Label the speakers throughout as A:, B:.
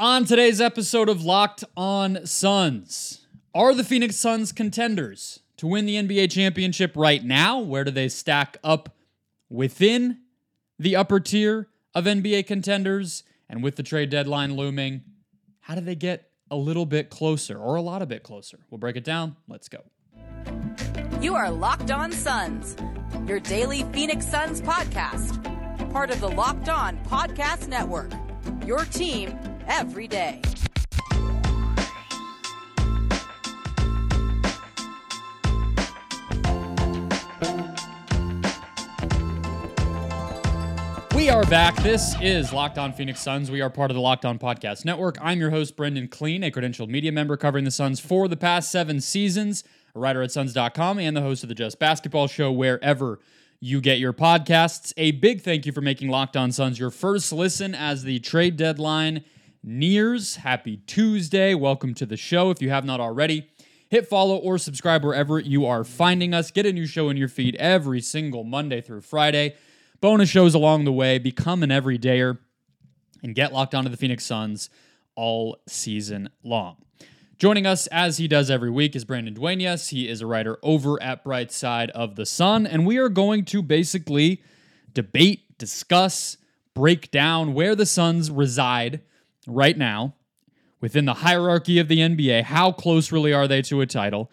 A: On today's episode of Locked On Suns, are the Phoenix Suns contenders to win the NBA championship right now? Where do they stack up within the upper tier of NBA contenders? And with the trade deadline looming, how do they get a little bit closer or a lot of bit closer? We'll break it down. Let's go.
B: You are Locked On Suns, your daily Phoenix Suns podcast, part of the Locked On Podcast Network. Your team every day.
A: We are back. This is Locked On Phoenix Suns. We are part of the Locked On Podcast Network. I'm your host, Brendon Kleen, a credentialed media member covering the Suns for the past seven seasons, a writer at Suns.com, and the host of the Just Basketball Show wherever you get your podcasts. A big thank you for making Locked On Suns your first listen as the trade deadline nears. Happy Tuesday. Welcome to the show. If you have not already, hit follow or subscribe wherever you are finding us. Get a new show in your feed every single Monday through Friday. Bonus shows along the way. Become an everydayer and get locked onto the Phoenix Suns all season long. Joining us as he does every week is Brandon Dueñas. He is a writer over at Bright Side of the Sun, and we are going to basically debate, discuss, break down where the Suns reside right now within the hierarchy of the NBA. How close really are they to a title?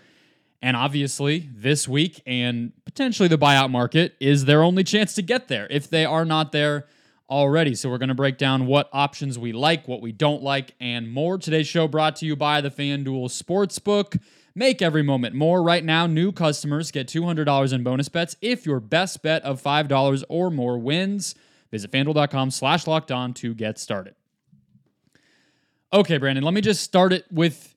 A: And obviously, this week and potentially the buyout market is their only chance to get there if they are not there already. So, we're going to break down what options we like, what we don't like, and more. Today's show brought to you by the FanDuel Sportsbook. Make every moment more. Right now, new customers get $200 in bonus bets if your best bet of $5 or more wins. Visit fanduel.com slash locked on to get started. Okay, Brandon, let me just start it with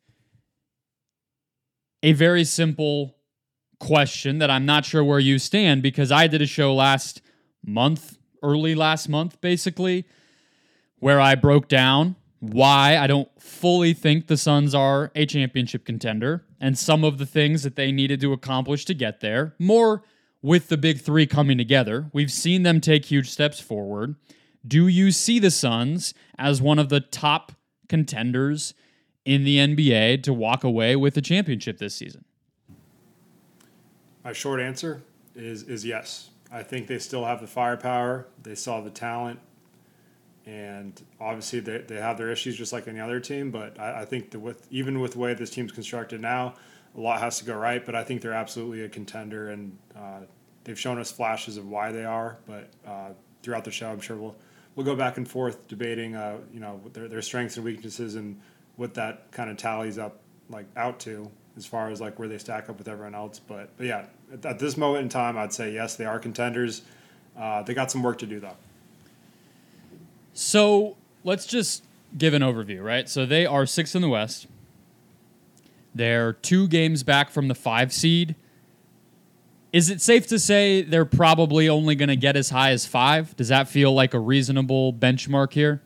A: a very simple question that I'm not sure where you stand because I did a show last month, early last month, basically, where I broke down why I don't fully think the Suns are a championship contender and some of the things that they needed to accomplish to get there. More with the big three coming together. We've seen them take huge steps forward. Do you see the Suns as one of the top contenders in the NBA to walk away with a championship this season?
C: My short answer is is yes. I think they still have the firepower. They saw the talent, and obviously they, they have their issues just like any other team. But I, I think that with even with the way this team's constructed now, a lot has to go right. But I think they're absolutely a contender, and uh, they've shown us flashes of why they are. But uh, throughout the show, I'm sure we'll we'll go back and forth debating, uh, you know, their their strengths and weaknesses and what that kind of tallies up like out to as far as like where they stack up with everyone else. But but yeah, at, at this moment in time, I'd say yes, they are contenders. Uh, they got some work to do though.
A: So let's just give an overview, right? So they are sixth in the West. They're two games back from the five seed. Is it safe to say they're probably only going to get as high as five? Does that feel like a reasonable benchmark here?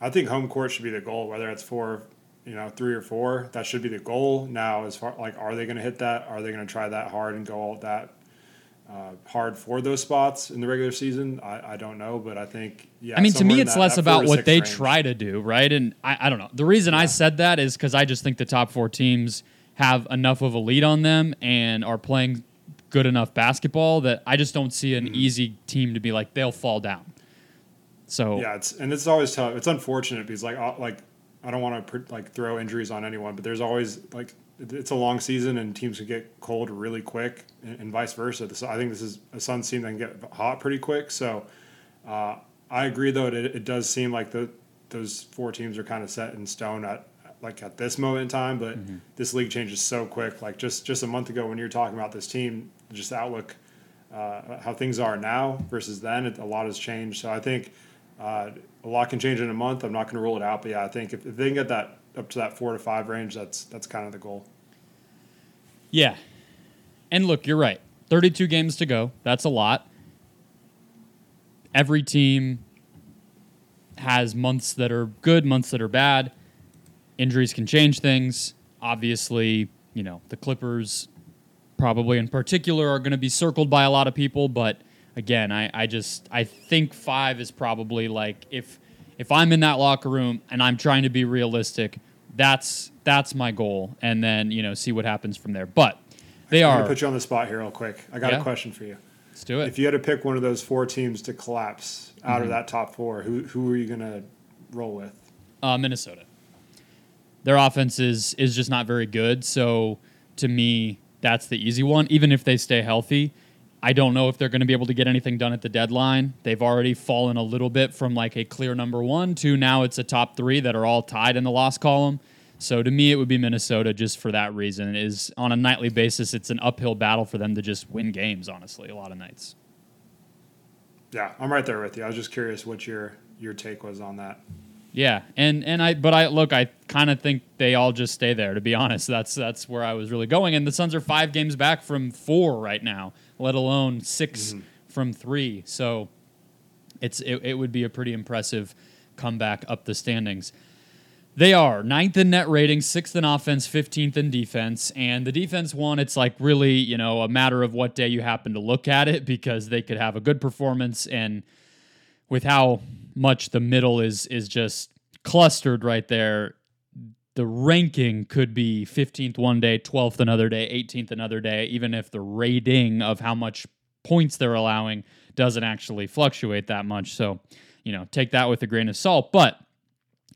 C: I think home court should be the goal, whether it's four, you know, three or four. That should be the goal. Now, as far like, are they going to hit that? Are they going to try that hard and go all that uh, hard for those spots in the regular season? I, I don't know, but I think yeah.
A: I mean, to me, it's
C: that,
A: less
C: that
A: about what they
C: range.
A: try to do, right? And I, I don't know. The reason I said that is because I just think the top four teams have enough of a lead on them and are playing good enough basketball that I just don't see an
C: Mm-hmm.
A: easy team to be like they'll fall down. So
C: Yeah, it's and it's always tough. It's unfortunate because like uh, like I don't want to like throw injuries on anyone, but there's always like it's a long season and teams can get cold really quick and, and vice versa. So I think this is a Suns team that can get hot pretty quick. So uh, I agree though it, it does seem like the those four teams are kind of set in stone at like at this moment in time, but this league changes so quick. Like just just a month ago when you were talking about this team, just the outlook uh, how things are now versus then, it, a lot has changed. So I think uh, a lot can change in a month. I'm not going to rule it out, but yeah, I think if, if they can get that up to that four to five range, that's that's kind of the goal.
A: Yeah. And look, you're right. 32 games to go. That's a lot. Every team has months that are good, months that are bad. Injuries can change things. Obviously, you know, the Clippers probably in particular are going to be circled by a lot of people, but again, I, I just I think 5 is probably like if if I'm in that locker room and I'm trying to be realistic, that's that's my goal, and then you know see what happens from there. But they
C: I'm
A: are.
C: put you on the spot here real quick. I got
A: Yeah.
C: a question for you.
A: Let's do it.
C: If you had to pick one of those four teams to collapse out
A: Mm-hmm.
C: of that top four, who who are you gonna roll with?
A: Uh, Minnesota. Their offense is is just not very good. So to me, that's the easy one. Even if they stay healthy, I don't know if they're going to be able to get anything done at the deadline. They've already fallen a little bit from like a clear number one to now it's a top three that are all tied in the loss column. So to me, it would be Minnesota just for that reason. It is on a nightly basis, it's an uphill battle for them to just win games. Honestly, a lot of nights.
C: Yeah, I'm right there with you. I was just curious what your your take was on that.
A: Yeah, and and I but I look, I kind of think they all just stay there. To be honest, that's that's where I was really going. And the Suns are five games back from four right now, let alone 6 mm-hmm. from three. So it's it, it would be a pretty impressive comeback up the standings. They are ninth in net rating, sixth in offense, 15th in defense. And the defense one, it's like really, you know, a matter of what day you happen to look at it because they could have a good performance and with how much the middle is is just clustered right there, the ranking could be 15th one day, 12th another day, 18th another day, even if the rating of how much points they're allowing doesn't actually fluctuate that much. So, you know, take that with a grain of salt. But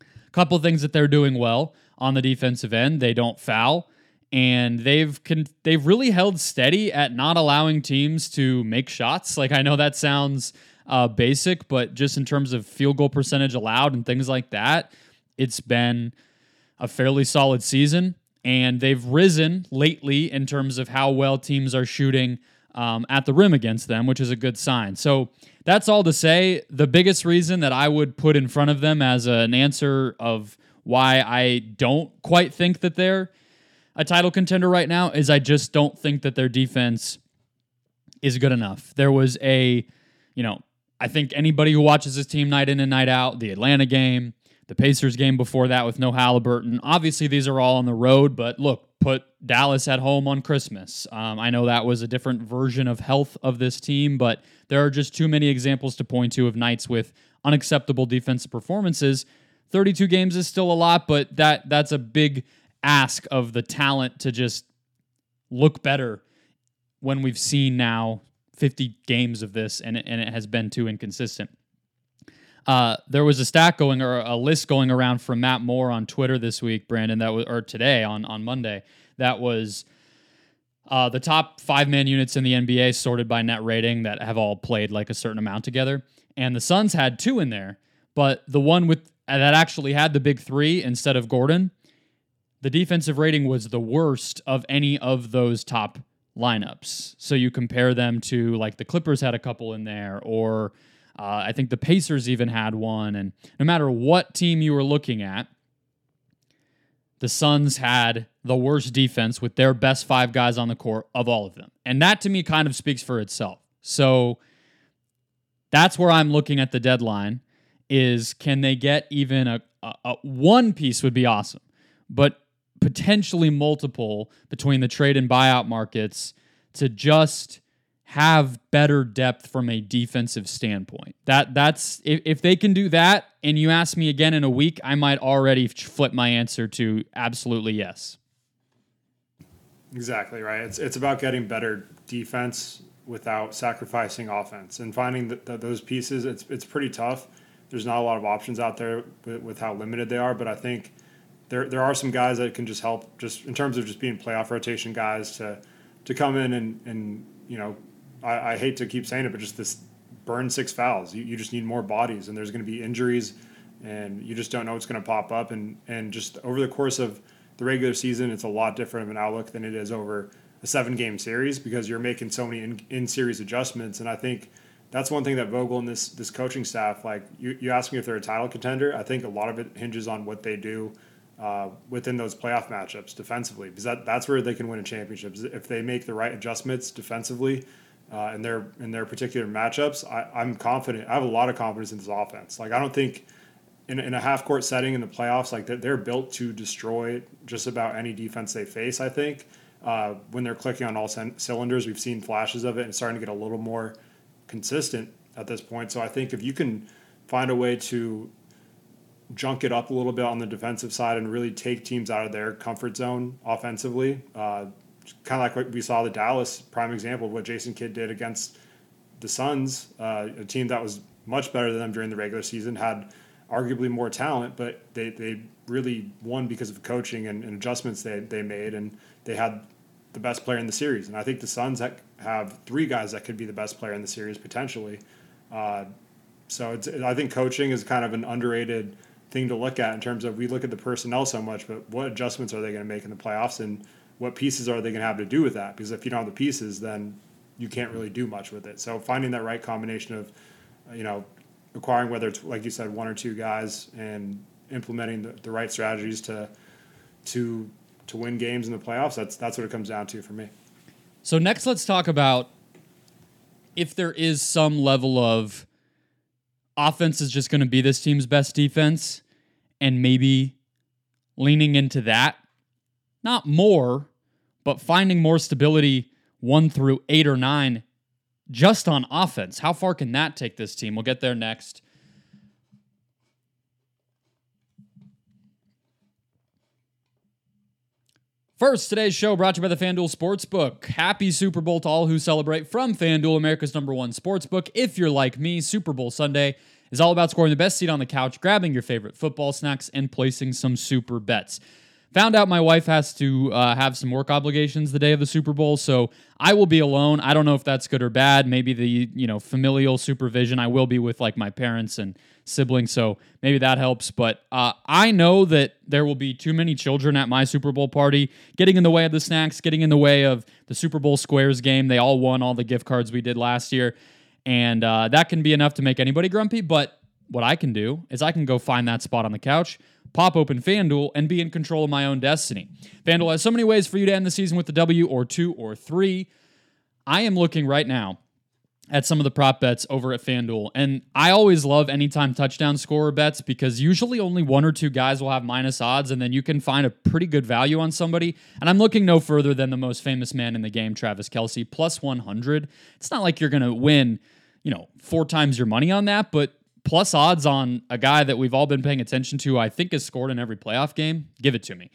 A: a couple things that they're doing well on the defensive end, they don't foul and they've con- they've really held steady at not allowing teams to make shots. Like I know that sounds uh, basic, but just in terms of field goal percentage allowed and things like that, it's been a fairly solid season. And they've risen lately in terms of how well teams are shooting um, at the rim against them, which is a good sign. So that's all to say. The biggest reason that I would put in front of them as an answer of why I don't quite think that they're a title contender right now is I just don't think that their defense is good enough. There was a, you know, I think anybody who watches this team night in and night out, the Atlanta game, the Pacers game before that with no Halliburton. Obviously, these are all on the road, but look, put Dallas at home on Christmas. Um, I know that was a different version of health of this team, but there are just too many examples to point to of nights with unacceptable defensive performances. 32 games is still a lot, but that that's a big ask of the talent to just look better when we've seen now 50 games of this and it, and it has been too inconsistent. Uh, there was a stat going or a list going around from Matt Moore on Twitter this week, Brandon, that was or today on on Monday. That was uh, the top five man units in the NBA sorted by net rating that have all played like a certain amount together. And the Suns had two in there, but the one with that actually had the big three instead of Gordon, the defensive rating was the worst of any of those top lineups. So you compare them to like the Clippers had a couple in there, or uh, I think the Pacers even had one. And no matter what team you were looking at, the Suns had the worst defense with their best five guys on the court of all of them. And that to me kind of speaks for itself. So that's where I'm looking at the deadline is can they get even a, a, a one piece would be awesome, but potentially multiple between the trade and buyout markets to just have better depth from a defensive standpoint. That that's if, if they can do that and you ask me again in a week, I might already flip my answer to absolutely yes.
C: Exactly right. It's it's about getting better defense without sacrificing offense and finding that that those pieces. It's it's pretty tough. There's not a lot of options out there with, with how limited they are, but I think there there are some guys that can just help, just in terms of just being playoff rotation guys to to come in and and you know, I, I hate to keep saying it, but just this burn six fouls. You, you just need more bodies, and there's going to be injuries, and you just don't know what's going to pop up, and and just over the course of the regular season, it's a lot different of an outlook than it is over a seven game series because you're making so many in, in series adjustments. And I think that's one thing that Vogel and this this coaching staff like. You you ask me if they're a title contender. I think a lot of it hinges on what they do. Uh, within those playoff matchups defensively, because that, that's where they can win a championship. If they make the right adjustments defensively uh, in their in their particular matchups, I, I'm confident. I have a lot of confidence in this offense. Like I don't think in, in a half court setting in the playoffs, like they're, they're built to destroy just about any defense they face. I think uh, when they're clicking on all c- cylinders, we've seen flashes of it and starting to get a little more consistent at this point. So I think if you can find a way to junk it up a little bit on the defensive side and really take teams out of their comfort zone offensively. Uh, kind of like what we saw the Dallas prime example of what Jason Kidd did against the Suns, uh, a team that was much better than them during the regular season, had arguably more talent, but they, they really won because of coaching and, and adjustments they, they made, and they had the best player in the series. And I think the Suns have three guys that could be the best player in the series potentially. Uh, so it's, I think coaching is kind of an underrated thing to look at in terms of we look at the personnel so much, but what adjustments are they going to make in the playoffs and what pieces are they going to have to do with that? Because if you don't have the pieces, then you can't really do much with it. So finding that right combination of, you know, acquiring whether it's like you said one or two guys and implementing the, the right strategies to to to win games in the playoffs. That's that's what it comes down to for me.
A: So next, let's talk about if there is some level of offense is just going to be this team's best defense, and maybe leaning into that, not more, but finding more stability one through eight or nine just on offense. How far can that take this team? We'll get there next. First, today's show brought to you by the FanDuel Sportsbook. Happy Super Bowl to all who celebrate from FanDuel, America's number one sportsbook. If you're like me, Super Bowl Sunday is all about scoring the best seat on the couch, grabbing your favorite football snacks, and placing some super bets. Found out my wife has to uh, have some work obligations the day of the Super Bowl, so I will be alone. I don't know if that's good or bad. Maybe the you know familial supervision. I will be with like my parents and siblings, so maybe that helps. But uh, I know that there will be too many children at my Super Bowl party, getting in the way of the snacks, getting in the way of the Super Bowl squares game. They all won all the gift cards we did last year, and uh, that can be enough to make anybody grumpy. But what I can do is I can go find that spot on the couch pop open FanDuel, and be in control of my own destiny. FanDuel has so many ways for you to end the season with the W or two or three. I am looking right now at some of the prop bets over at FanDuel. And I always love anytime touchdown scorer bets because usually only one or two guys will have minus odds, and then you can find a pretty good value on somebody. And I'm looking no further than the most famous man in the game, Travis Kelce, plus 100. It's not like you're going to win, you know, four times your money on that, but plus odds on a guy that we've all been paying attention to, I think has scored in every playoff game, give it to me.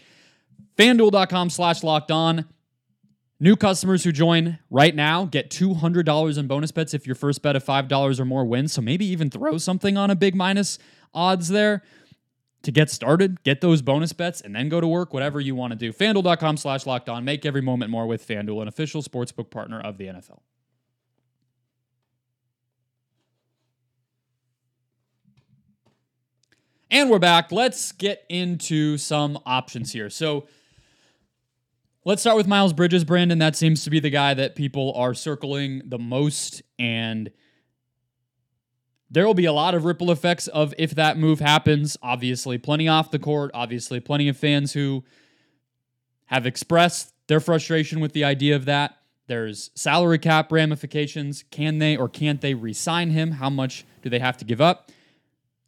A: FanDuel.com slash locked on. New customers who join right now get $200 in bonus bets if your first bet of $5 or more wins. So maybe even throw something on a big minus odds there to get started. Get those bonus bets and then go to work, whatever you want to do. FanDuel.com slash locked on. Make every moment more with FanDuel, an official sportsbook partner of the NFL. And we're back. Let's get into some options here. So let's start with Miles Bridges, Brandon. That seems to be the guy that people are circling the most. And there will be a lot of ripple effects of if that move happens. Obviously, plenty off the court. Obviously, plenty of fans who have expressed their frustration with the idea of that. There's salary cap ramifications. Can they or can't they re sign him? How much do they have to give up?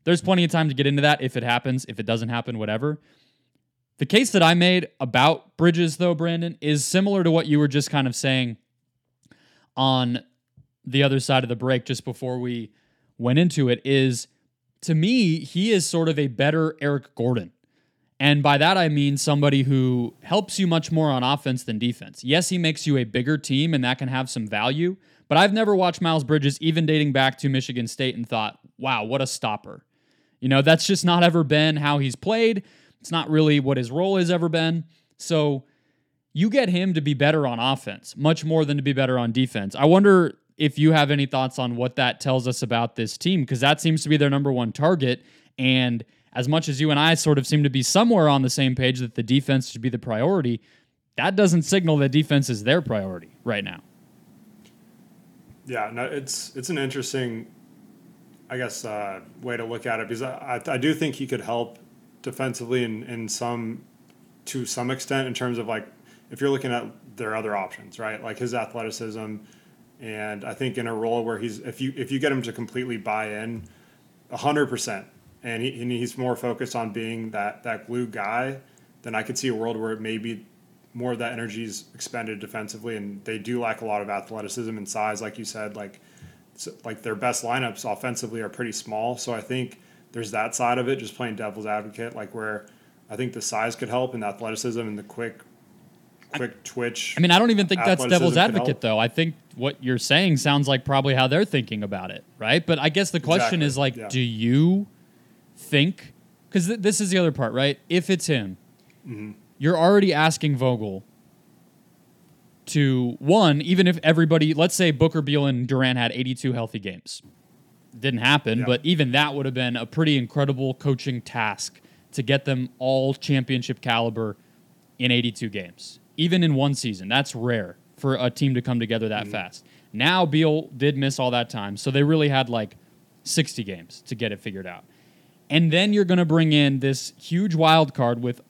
A: There's plenty of time to get into that if it happens, if it doesn't happen, whatever. The case that I made about Bridges, though, Brandon, is similar to what you were just kind of saying on the other side of the break just before we went into it. Is to me, he is sort of a better Eric Gordon. And by that, I mean somebody who helps you much more on offense than defense. Yes, he makes you a bigger team, and that can have some value. But I've never watched Miles Bridges, even dating back to Michigan State, and thought, wow, what a stopper. You know, that's just not ever been how he's played. It's not really what his role has ever been. So you get him to be better on offense, much more than to be better on defense. I wonder if you have any thoughts on what that tells us about this team, because that seems to be their number one target. And as much as you and I sort of seem to be somewhere on the same page that the defense should be the priority, that doesn't signal that defense is their priority right now.
C: Yeah, no, it's it's an interesting I guess, uh, way to look at it because I, I, do think he could help defensively in, in some, to some extent, in terms of like, if you're looking at their other options, right? Like his athleticism. And I think in a role where he's, if you, if you get him to completely buy in hundred percent and, he, and he's more focused on being that, that glue guy, then I could see a world where maybe more of that energy is expended defensively and they do lack a lot of athleticism and size, like you said, like, like their best lineups offensively are pretty small. So I think there's that side of it, just playing devil's advocate, like where I think the size could help and the athleticism and the quick, quick twitch.
A: I mean, I don't even think that's devil's advocate, though. I think what you're saying sounds like probably how they're thinking about it, right? But I guess the question
C: Exactly,
A: is like,
C: yeah.
A: do you think? Because th- this is the other part, right? If it's him,
C: Mm-hmm.
A: you're already asking Vogel to one, even if everybody, let's say Booker, Beal, and Durant had 82 healthy games, didn't happen,
C: Yeah.
A: but even that would have been a pretty incredible coaching task to get them all championship caliber in 82 games, even in one season. That's rare for a team to come together that mm-hmm. fast. Now Beal did miss all that time, so they really had like 60 games to get it figured out. And then you're going to bring in this huge wild card with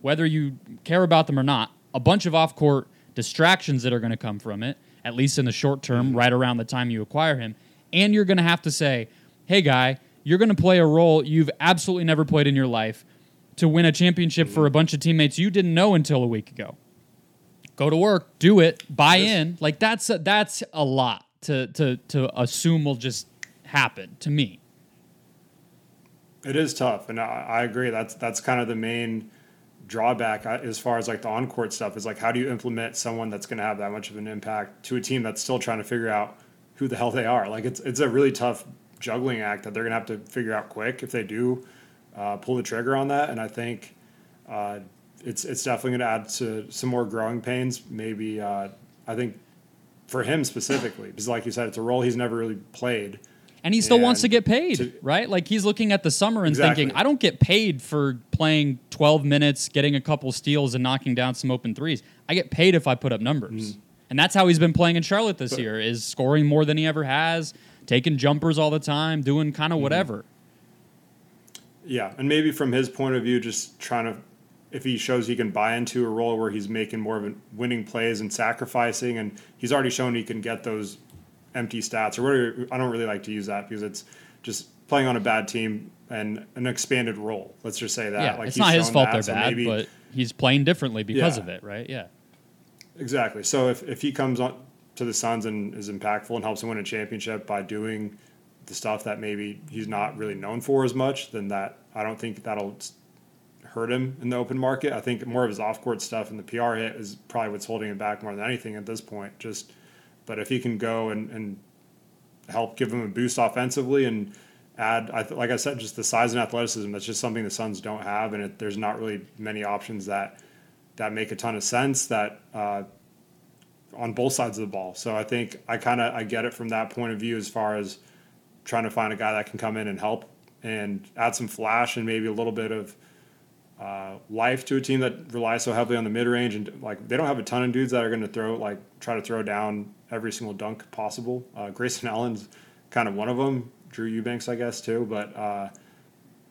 A: whether you care about them or not, a bunch of off-court distractions that are going to come from it, at least in the short term, mm-hmm. right around the time you acquire him. And you're going to have to say, "Hey guy, you're going to play a role you've absolutely never played in your life to win a championship for a mm-hmm. bunch of teammates you didn't know until a week ago. Go to work, do it, buy in. Like that's a, that's a lot to to to assume will just happen to me.
C: It is tough, and I, I agree. That's that's kind of the main drawback as far as like the on court stuff is like how do you implement someone that's going to have that much of an impact to a team that's still trying to figure out who the hell they are. Like it's it's a really tough juggling act that they're going to have to figure out quick if they do uh, pull the trigger on that. And I think uh, it's it's definitely going to add to some more growing pains. Maybe uh, I think for him specifically because like you said, it's a role he's never really played.
A: And he still wants to get paid,
C: to-
A: right? Like he's looking at the summer and
C: Exactly.
A: thinking, I don't get paid for playing 12 minutes, getting a couple steals, and knocking down some open threes. I get paid if I put up numbers. And that's how he's been playing in Charlotte this
C: Mm-hmm. But-
A: year, is scoring more than he ever has, taking jumpers all the time, doing kind
C: Mm-hmm.
A: of whatever.
C: Yeah, and maybe from his point of view, just trying to, if he shows he can buy into a role where he's making more of a winning plays and sacrificing, and he's already shown he can get those empty stats or whatever. I don't really like to use that because it's just playing on a bad team and an expanded role. Let's just say that.
A: yeah,
C: like
A: it's
C: he's
A: not his fault
C: that,
A: they're
C: so
A: bad,
C: maybe-
A: but he's playing differently because
C: Yeah.
A: of it, right? Yeah.
C: Exactly. So if, if he comes on to the Suns and is impactful and helps them win a championship by doing the stuff that maybe he's not really known for as much, then that I don't think that'll hurt him in the open market. I think more of his off court stuff and the PR hit is probably what's holding him back more than anything at this point. Just but if he can go and, and help give him a boost offensively and add, I th- like I said, just the size and athleticism. That's just something the Suns don't have, and it, there's not really many options that that make a ton of sense. That uh, on both sides of the ball. So I think I kind of I get it from that point of view as far as trying to find a guy that can come in and help and add some flash and maybe a little bit of uh, life to a team that relies so heavily on the mid range and like they don't have a ton of dudes that are going to throw like try to throw down every single dunk possible. Uh, Grayson Allen's kind of one of them. Drew Eubanks, I guess, too, but. Uh,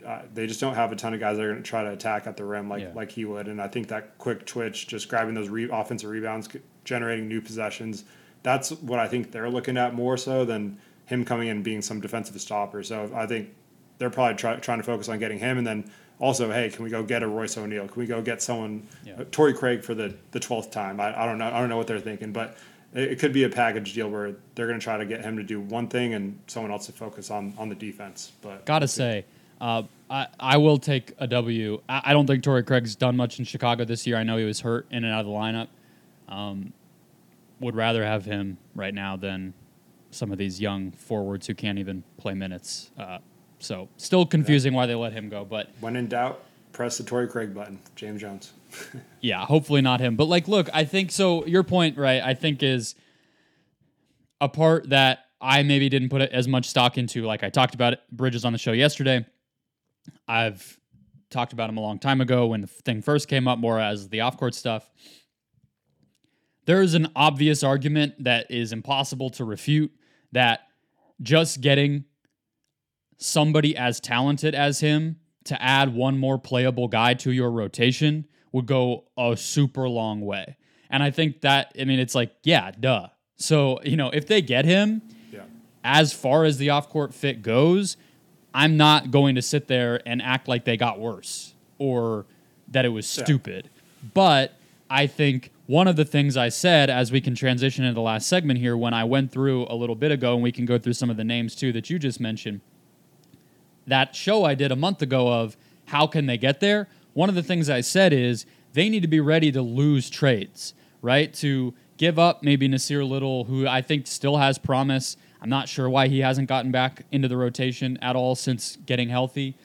C: uh, they just don't have a ton of guys that are going to try to attack at the rim like
A: Yeah.
C: like he would. And I think that quick twitch, just grabbing those re- offensive rebounds, generating new possessions, that's what I think they're looking at more so than him coming in and being some defensive stopper. So I think they're probably try, trying to focus on getting him, and then also, hey, can we go get a Royce O'Neale? Can we go get someone,
A: Yeah.
C: uh, Torrey Craig for the the twelfth time? I, I don't know. I don't know what they're thinking, but. It it could be a package deal where they're going to try to get him to do one thing and someone else to focus on on the defense. But
A: Gotta say, uh, I, I will take a W. I, I don't think Torrey Craig's done much in Chicago this year. I know he was hurt in and out of the lineup. Um, would rather have him right now than some of these young forwards who can't even play minutes. Uh, so still confusing why they let him go, but
C: When in doubt, press the Torrey Craig button. James Jones.
A: yeah, hopefully not him. But like, look, I think so. Your point, right? I think is a part that I maybe didn't put as much stock into. Like I talked about it, Bridges on the show yesterday. I've talked about him a long time ago when the thing first came up, more as the off court stuff. There is an obvious argument that is impossible to refute that just getting somebody as talented as him to add one more playable guy to your rotation would go a super long way. And I think that, I mean, it's like, yeah, duh. So, you know, if they get him,
C: Yeah.
A: as far as the off court fit goes, I'm not going to sit there and act like they got worse or that it was
C: Yeah.
A: stupid. But I think one of the things I said as we can transition into the last segment here, when I went through a little bit ago, and we can go through some of the names too that you just mentioned, that show I did a month ago of how can they get there, one of the things I said is they need to be ready to lose trades, right? To give up maybe Nassir Little, who I think still has promise. I'm not sure why he hasn't gotten back into the rotation at all since getting healthy.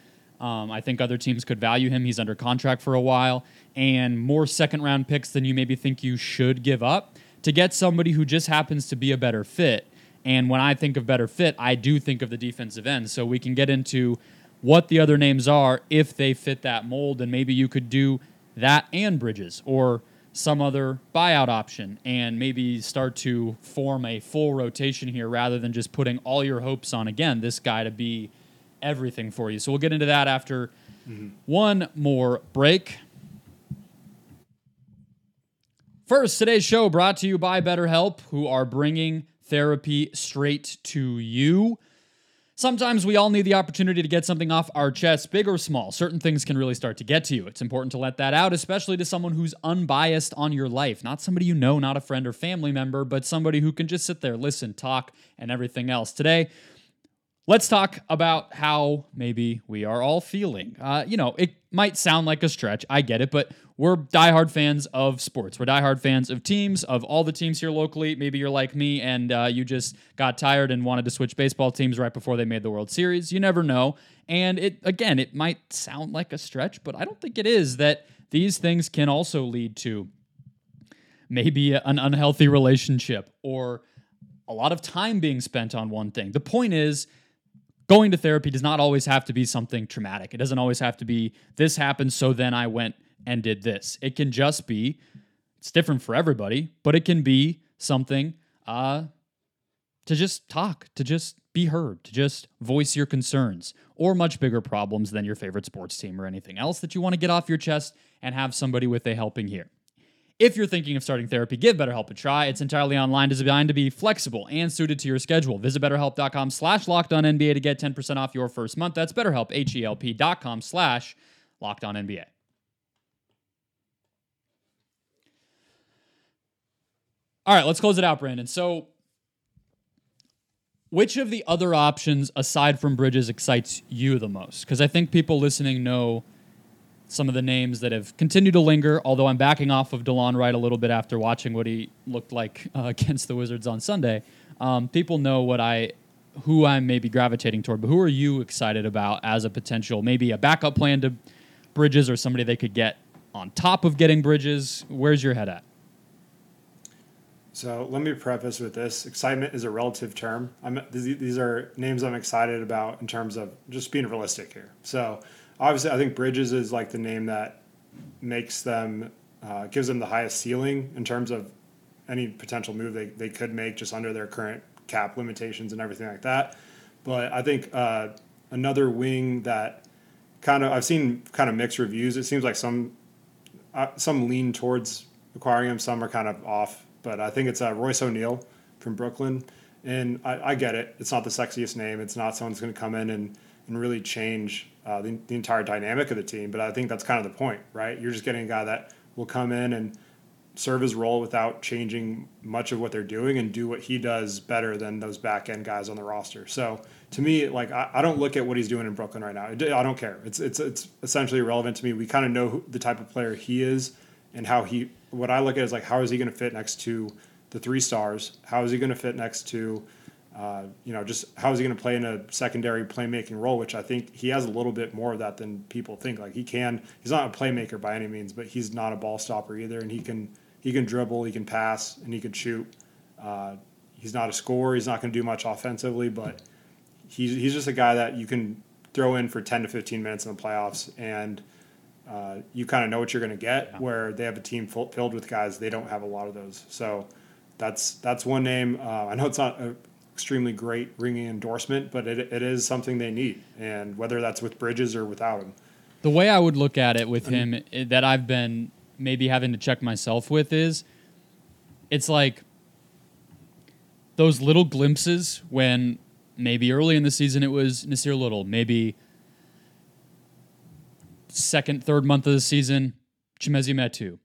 A: Um, I think other teams could value him. He's under contract for a while, and more second round picks than you maybe think you should give up to get somebody who just happens to be a better fit. And when I think of better fit, I do think of the defensive end. So we can get into what the other names are if they fit that mold, and maybe you could do that and Bridges or some other buyout option and maybe start to form a full rotation here rather than just putting all your hopes on again this guy to be everything for you. So we'll get into that after mm-hmm. one more break. First, today's show brought to you by BetterHelp, who are bringing therapy straight to you. Sometimes we all need the opportunity to get something off our chest, big or small. Certain things can really start to get to you. It's important to let that out, especially to someone who's unbiased on your life. Not somebody you know, not a friend or family member, but somebody who can just sit there, listen, talk, and everything else. Today, Let's talk about how maybe we are all feeling. Uh, you know, it might sound like a stretch. I get it, but we're diehard fans of sports. We're diehard fans of teams, of all the teams here locally. Maybe you're like me and uh, you just got tired and wanted to switch baseball teams right before they made the World Series. You never know. And it again, it might sound like a stretch, but I don't think it is. That these things can also lead to maybe an unhealthy relationship or a lot of time being spent on one thing. The point is going to therapy does not always have to be something traumatic. It doesn't always have to be this happened, so then I went and did this. It can just be, it's different for everybody, but it can be something uh, to just talk, to just be heard, to just voice your concerns or much bigger problems than your favorite sports team or anything else that you want to get off your chest and have somebody with a helping ear. If you're thinking of starting therapy, give BetterHelp a try. It's entirely online, designed to be flexible and suited to your schedule. Visit betterhelp.com slash locked on NBA to get 10% off your first month. That's betterhelp, H-E-L-P dot com slash NBA. All right, let's close it out, Brandon. So, which of the other options aside from Bridges excites you the most? Because I think people listening know some of the names that have continued to linger, although I'm backing off of DeLon Wright a little bit after watching what he looked like uh, against the Wizards on Sunday. Um, people know what I, who I'm maybe gravitating toward, but who are you excited about as a potential, maybe a backup plan to Bridges or somebody they could get on top of getting Bridges? Where's your head at?
C: So let me preface with this: excitement is a relative term. I'm, these are names I'm excited about in terms of just being realistic here. So obviously, I think Bridges is like the name that makes them uh, gives them the highest ceiling in terms of any potential move they, they could make just under their current cap limitations and everything like that. But I think uh, another wing that kind of I've seen kind of mixed reviews. It seems like some uh, some lean towards acquiring him, some are kind of off. But I think it's uh, Royce O'Neale from Brooklyn, and I, I get it. It's not the sexiest name. It's not someone who's going to come in and really change uh, the, the entire dynamic of the team. But I think that's kind of the point, right? You're just getting a guy that will come in and serve his role without changing much of what they're doing and do what he does better than those back end guys on the roster. So to me, like I, I don't look at what he's doing in Brooklyn right now. I don't care. It's it's it's essentially irrelevant to me. We kind of know who, the type of player he is and how he. What I look at is like how is he going to fit next to the three stars? How is he going to fit next to uh, you know, just how is he going to play in a secondary playmaking role, which I think he has a little bit more of that than people think. Like he can, he's not a playmaker by any means, but he's not a ball stopper either, and he can he can dribble, he can pass, and he can shoot. Uh, he's not a scorer. He's not going to do much offensively, but he's he's just a guy that you can throw in for ten to fifteen minutes in the playoffs, and uh, you kind of know what you're going to get. Where they have a team full, filled with guys, they don't have a lot of those. So that's that's one name. Uh, I know it's not a extremely great ringing endorsement, but it, it is something they need, and whether that's with Bridges or without him.
A: The way I would look at it with him eh, that I've been maybe having to check myself with is it's like those little glimpses when maybe early in the season it was Nassir Little, maybe second, third month of the season, Chimezie Metu.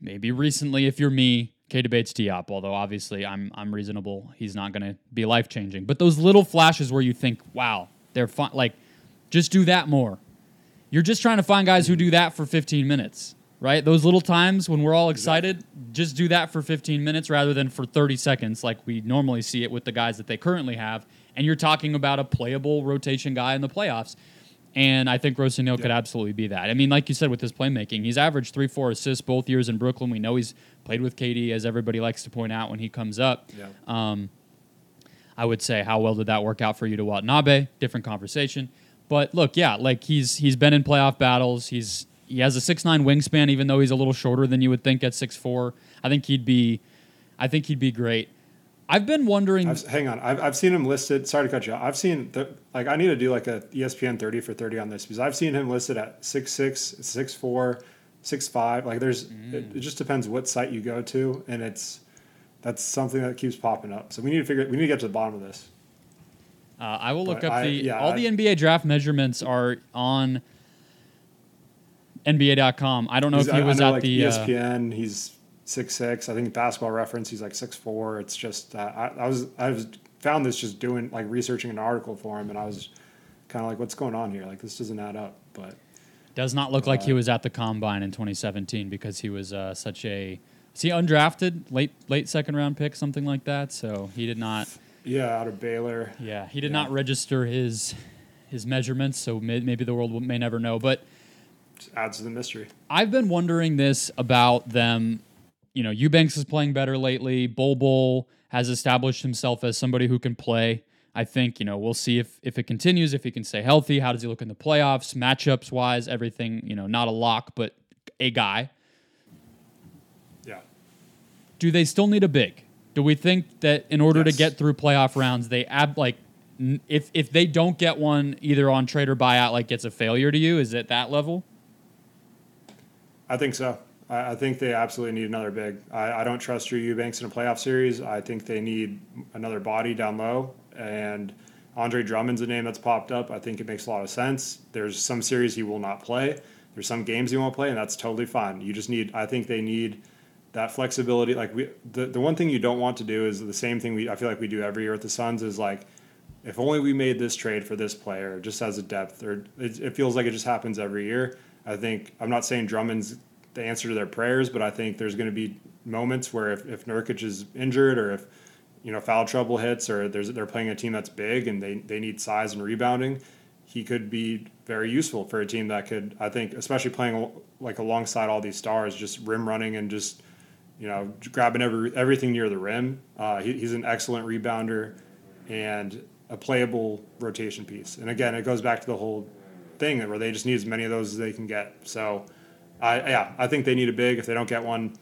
A: Maybe recently, if you're me, Keita Bates-Diop, although obviously I'm I'm reasonable. He's not going to be life changing. But those little flashes where you think, wow, they're fun. Like Just do that more. You're just trying to find guys who do that for 15 minutes, right? Those little times when we're all excited, just do that for 15 minutes rather than for 30 seconds like we normally see it with the guys that they currently have. And you're talking about a playable rotation guy in the playoffs. And I think Royce O'Neale could absolutely be that. I mean, like you said, with his playmaking, he's averaged three, four assists both years in Brooklyn. We know he's played with KD, as everybody likes to point out when he comes up.
C: Yeah.
A: Um, I would say, how well did that work out for you to Watanabe? Different conversation. But look, yeah, like he's he's been in playoff battles. He's he has a six nine wingspan, even though he's a little shorter than you would think at six four. I think he'd be, I think he'd be great. I've been wondering.
C: I've, hang on, I've, I've seen him listed. Sorry to cut you. off. I've seen the, like I need to do like a ESPN thirty for thirty on this because I've seen him listed at six six, six four, six five. Like there's, it, it just depends what site you go to, and it's that's something that keeps popping up. So we need to figure. We need to get to the bottom of this.
A: Uh, I will look
C: But
A: up
C: I-
A: the
C: yeah,
A: all
C: I-
A: the NBA draft measurements are on NBA.com. I don't know if he was
C: I know,
A: at
C: like
A: the. Uh,
C: ESPN. he's six six. I think Basketball Reference. He's like six four. It's just uh, I, I was I was found this just doing like researching an article for him, and I was kind of like, what's going on here? Like this doesn't add up. But
A: does not look like he was at the combine in 2017 because he was uh, such a. Is he undrafted, late late second round pick, something like that? So he did not.
C: yeah, out of Baylor.
A: Yeah, he did
C: Yeah.
A: not register his his measurements. So may, maybe the world may never know. But
C: Just adds to the mystery.
A: I've been wondering this about them. You know, Eubanks is playing better lately. Bol Bol has established himself as somebody who can play. I think, you know, we'll see if if it continues, if he can stay healthy. How does he look in the playoffs, matchups wise, everything, you know, not a lock, but a guy.
C: Yeah.
A: Do they still need a big? Do we think that in order to get through playoff rounds, they ab like n- if if they don't get one either on trade or buyout, like it's a failure to you? Is it that level?
C: I think so. I, I think they absolutely need another big. I, I don't trust Drew Eubanks in a playoff series. I think they need another body down low. And Andre Drummond's a name that's popped up. I think it makes a lot of sense. There's some series he will not play. There's some games he won't play, and that's totally fine. You just need. I think they need that flexibility. Like we, the the one thing you don't want to do is the same thing we. I feel like we do every year with the Suns is like if only we made this trade for this player just as a depth or it, it feels like it just happens every year i think i'm not saying drummond's the answer to their prayers but i think there's going to be moments where if, if Nurkic is injured or if you know foul trouble hits or there's they're playing a team that's big and they, they need size and rebounding he could be very useful for a team that could i think especially playing like alongside all these stars just rim running and just you know grabbing every everything near the rim uh, he, he's an excellent rebounder and a playable rotation piece. And again, it goes back to the whole thing where they just need as many of those as they can get. So, I yeah, I think they need a big. If they don't get one,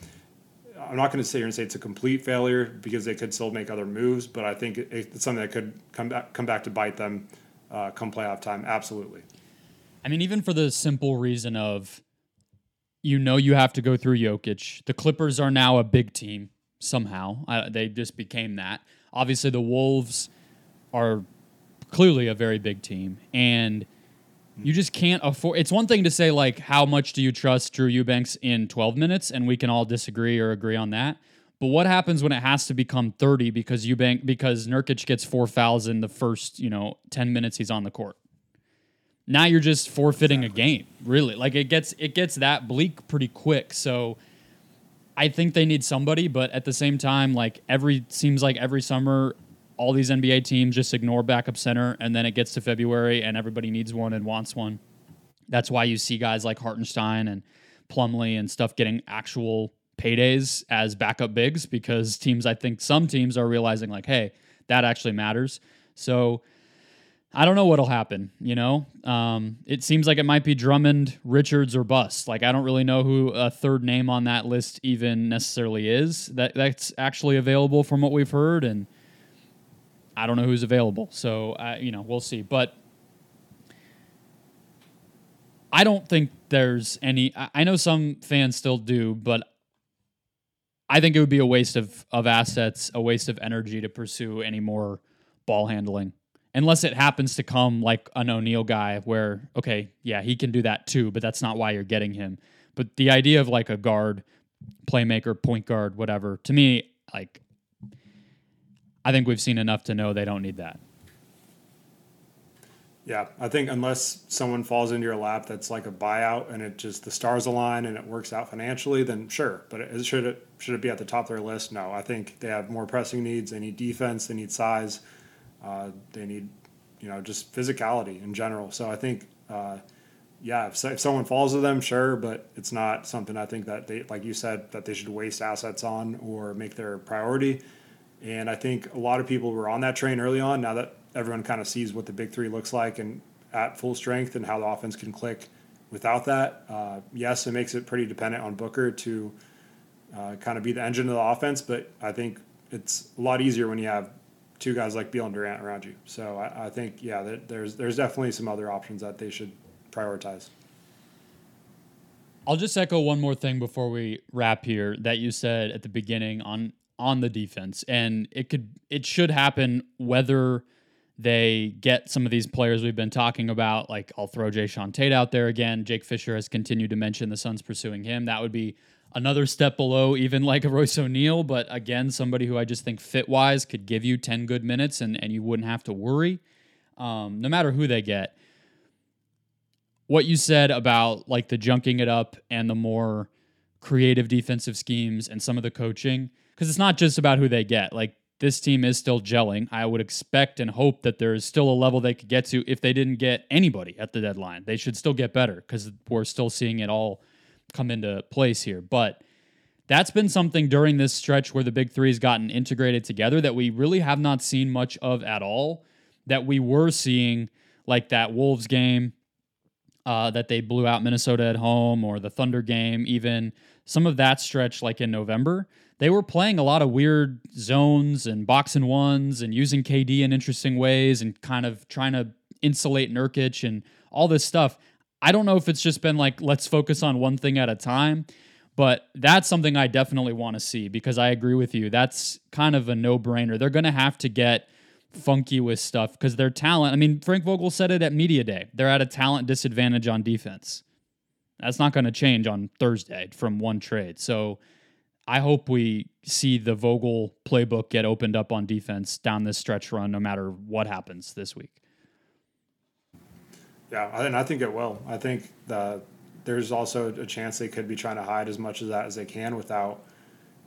C: I'm not going to sit here and say it's a complete failure because they could still make other moves. But I think it's something that could come back come back to bite them uh, come playoff time. Absolutely.
A: I mean, even for the simple reason of you know you have to go through Jokic. The Clippers are now a big team somehow. Uh, they just became that. Obviously, the Wolves are clearly a very big team, and you just can't afford. It's one thing to say like, how much do you trust Drew Eubanks in 12 minutes, and we can all disagree or agree on that. But what happens when it has to become 30 because Eubank because Nurkic gets four fouls in the first you know 10 minutes he's on the court? now you're just forfeiting a game really like it gets it gets that bleak pretty quick so i think they need somebody but at the same time like every seems like every summer all these nba teams just ignore backup center and then it gets to february and everybody needs one and wants one that's why you see guys like hartenstein and plumlee and stuff getting actual paydays as backup bigs because teams i think some teams are realizing like hey that actually matters so I don't know what'll happen. You know, um, it seems like it might be Drummond, Richards, or bust. Like I don't really know who a third name on that list even necessarily is. That that's actually available from what we've heard, and I don't know who's available. So uh, you know, we'll see. But I don't think there's any. I I know some fans still do, but I think it would be a waste of of assets, a waste of energy to pursue any more ball handling unless it happens to come like an O'Neale guy where okay, yeah, he can do that too, but that's not why you're getting him. But the idea of like a guard, playmaker, point guard, whatever, to me, like I think we've seen enough to know they don't need that.
C: Yeah, I think unless someone falls into your lap that's like a buyout and it just the stars align and it works out financially, then sure. But it, should it should it be at the top of their list? No, I think they have more pressing needs. They need defense. They need size. Uh, they need you know just physicality in general. So I think uh, yeah, if, if someone falls to them, sure, but it's not something I think that they like you said that they should waste assets on or make their priority. And I think a lot of people were on that train early on. Now that everyone kind of sees what the big three looks like and at full strength and how the offense can click without that. Uh, yes, it makes it pretty dependent on Booker to uh, kind of be the engine of the offense, but I think it's a lot easier when you have two guys like Beal and Durant around you. So I, I think, yeah, there's there's definitely some other options that they should prioritize.
A: I'll just echo one more thing before we wrap here that you said at the beginning on on the defense, and it could it should happen whether they get some of these players we've been talking about. Like I'll throw Jae'Sean Tate out there again. Jake Fisher has continued to mention the Suns pursuing him. That would be another step below even like a Royce O'Neale, but again, somebody who I just think fit wise could give you 10 good minutes and, and you wouldn't have to worry. Um, no matter who they get. What you said about like the junking it up and the more creative defensive schemes and some of the coaching, because it's not just about who they get. Like this team is still gelling. I would expect and hope that there is still a level they could get to if they didn't get anybody at the deadline. They should still get better because we're still seeing it all come into place here. But that's been something during this stretch where the big three has gotten integrated together that we really have not seen much of at all. That we were seeing, like that Wolves game uh, that they blew out Minnesota at home, or the Thunder game, even some of that stretch, like in November they were playing a lot of weird zones and box and ones and using KD in interesting ways and kind of trying to insulate Nurkic and all this stuff. I don't know if it's just been like, let's focus on one thing at a time, but that's something I definitely want to see because I agree with you. That's kind of a no brainer. They're going to have to get funky with stuff because their talent. I mean, Frank Vogel said it at Media Day. They're at a talent disadvantage on defense. That's not going to change on Thursday from one trade. So, I hope we see the Vogel playbook get opened up on defense down this stretch run, no matter what happens this week.
C: Yeah, and I think it will. I think that there's also a chance they could be trying to hide as much of that as they can without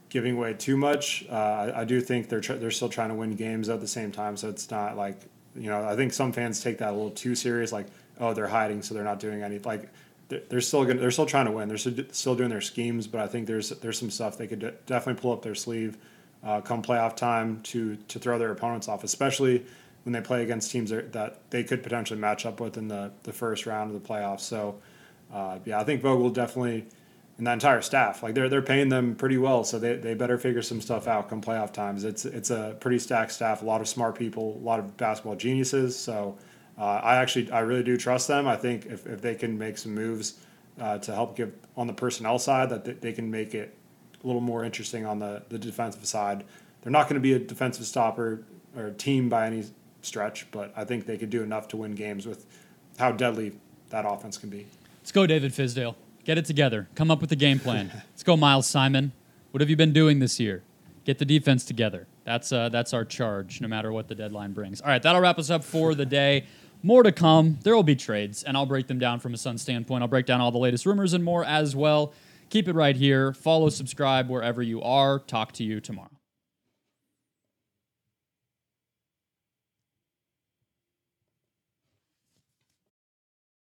C: giving away too much. Uh, I, do think they're tr- they're still trying to win games at the same time, so it's not like you know. I think some fans take that a little too serious, like oh they're hiding, so they're not doing any like they're still gonna, they're still trying to win. They're still doing their schemes, but I think there's there's some stuff they could definitely pull up their sleeve uh, come playoff time to to throw their opponents off, especially when they play against teams that they could potentially match up with in the, the first round of the playoffs. So, uh, yeah, I think Vogel definitely and that entire staff like they're they're paying them pretty well, so they, they better figure some stuff out come playoff times. It's it's a pretty stacked staff, a lot of smart people, a lot of basketball geniuses. So uh, I actually, I really do trust them. I think if, if they can make some moves uh, to help give on the personnel side, that they can make it a little more interesting on the, the defensive side. They're not going to be a defensive stopper or team by any stretch, but I think they could do enough to win games with how deadly that offense can be.
A: Let's go, David Fizdale. Get it together. Come up with a game plan. Let's go, Miles Simon. What have you been doing this year? Get the defense together. That's uh, that's our charge, no matter what the deadline brings. All right, that'll wrap us up for the day. More to come. There will be trades, and I'll break them down from a Sun standpoint. I'll break down all the latest rumors and more as well. Keep it right here. Follow, subscribe wherever you are. Talk to you tomorrow.